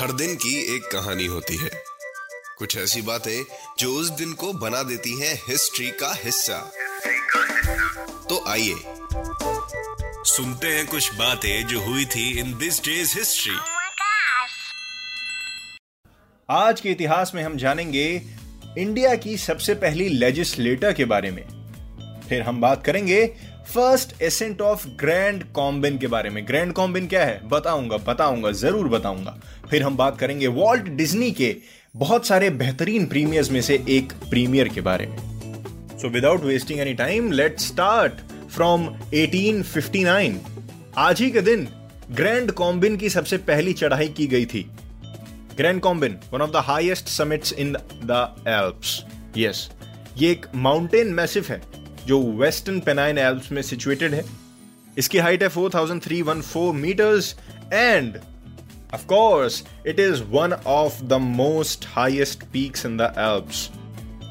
हर दिन की एक कहानी होती है। कुछ ऐसी बातें जो उस दिन को बना देती हैं हिस्ट्री का हिस्सा। तो आइए, सुनते हैं कुछ बातें जो हुई थी इन दिस डेज़ हिस्ट्री. आज के इतिहास में हम जानेंगे इंडिया की सबसे पहली लेजिस्लेटर के बारे में। फिर हम बात करेंगे first ascent of Grand Combin के बारे में। ग्रैंड कॉम्बिन क्या है? बताऊँगा बताऊँगा, ज़रूर बताऊँगा। फिर हम बात करेंगे वॉल्ट डिज्नी के बहुत सारे बेहतरीन प्रीमियर्स में से एक प्रीमियर के बारे में। So without wasting any time let start from 1859 आज ही के दिन ग्रैंड कॉम्बिन की सबसे पहली चढ़ाई की गई थी। Grand Combin one of the highest summits in the Alps yes ये एक माउंटेन मैसिव है। जो वेस्टर्न पेनाइन एल्प्स में सिचुएटेड है। इसकी हाइट है 4314 metres and of course, it is one of the most highest peaks in the alps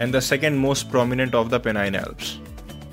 and the second most prominent of the pennine alps.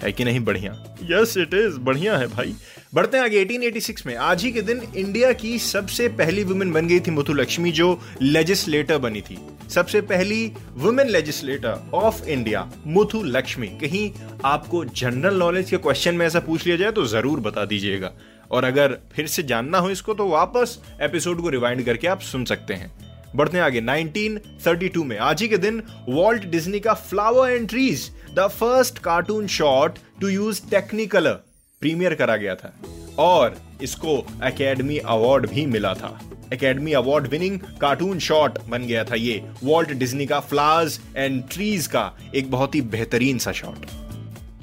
है कि नहीं बढ़िया? यस इट इज़ बढ़िया है भाई। बढ़ते हैं आगे 1886 में। आज ही के दिन इंडिया की सबसे पहली वुमेन बन गई थी मुथु लक्ष्मी जो लेजिस्लेटर बनी थी। सबसे पहली women legislator of India Muthu Lakshmi. कहीं आपको जनरल नॉलेज के क्वेश्चन में ऐसा पूछ लिया जाए तो ज़रूर बता दीजिएगा। और अगर फिर से जानना हो इसको तो वापस एपिसोड को रिवाइंड करके आप सुन सकते हैं। बढ़ते आगे। 1932 में, आज ही के दिन वॉल्ट डिज्नी का flower and trees the first cartoon short to use Technicolor premiere करा गया था। और इसको एकेडमी अवार्ड भी मिला था। Academy award winning cartoon short बन गया था ये। वॉल्ट डिज्नी का फ्लावर्स एंड ट्रीज का एक बहुत ही बेहतरीन सा शॉट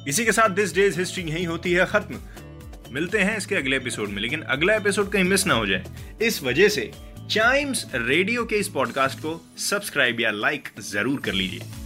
इसी के साथ दिस डेज़ हिस्ट्री यही होती है, खत्म। मिलते हैं इसके अगले एपिसोड में, लेकिन अगला एपिसोड कहीं मिस ना हो जाए। इस वजह से चाइम्स रेडियो के इस पॉडकास्ट को सब्सक्राइब या लाइक ज़रूर कर लीजिए।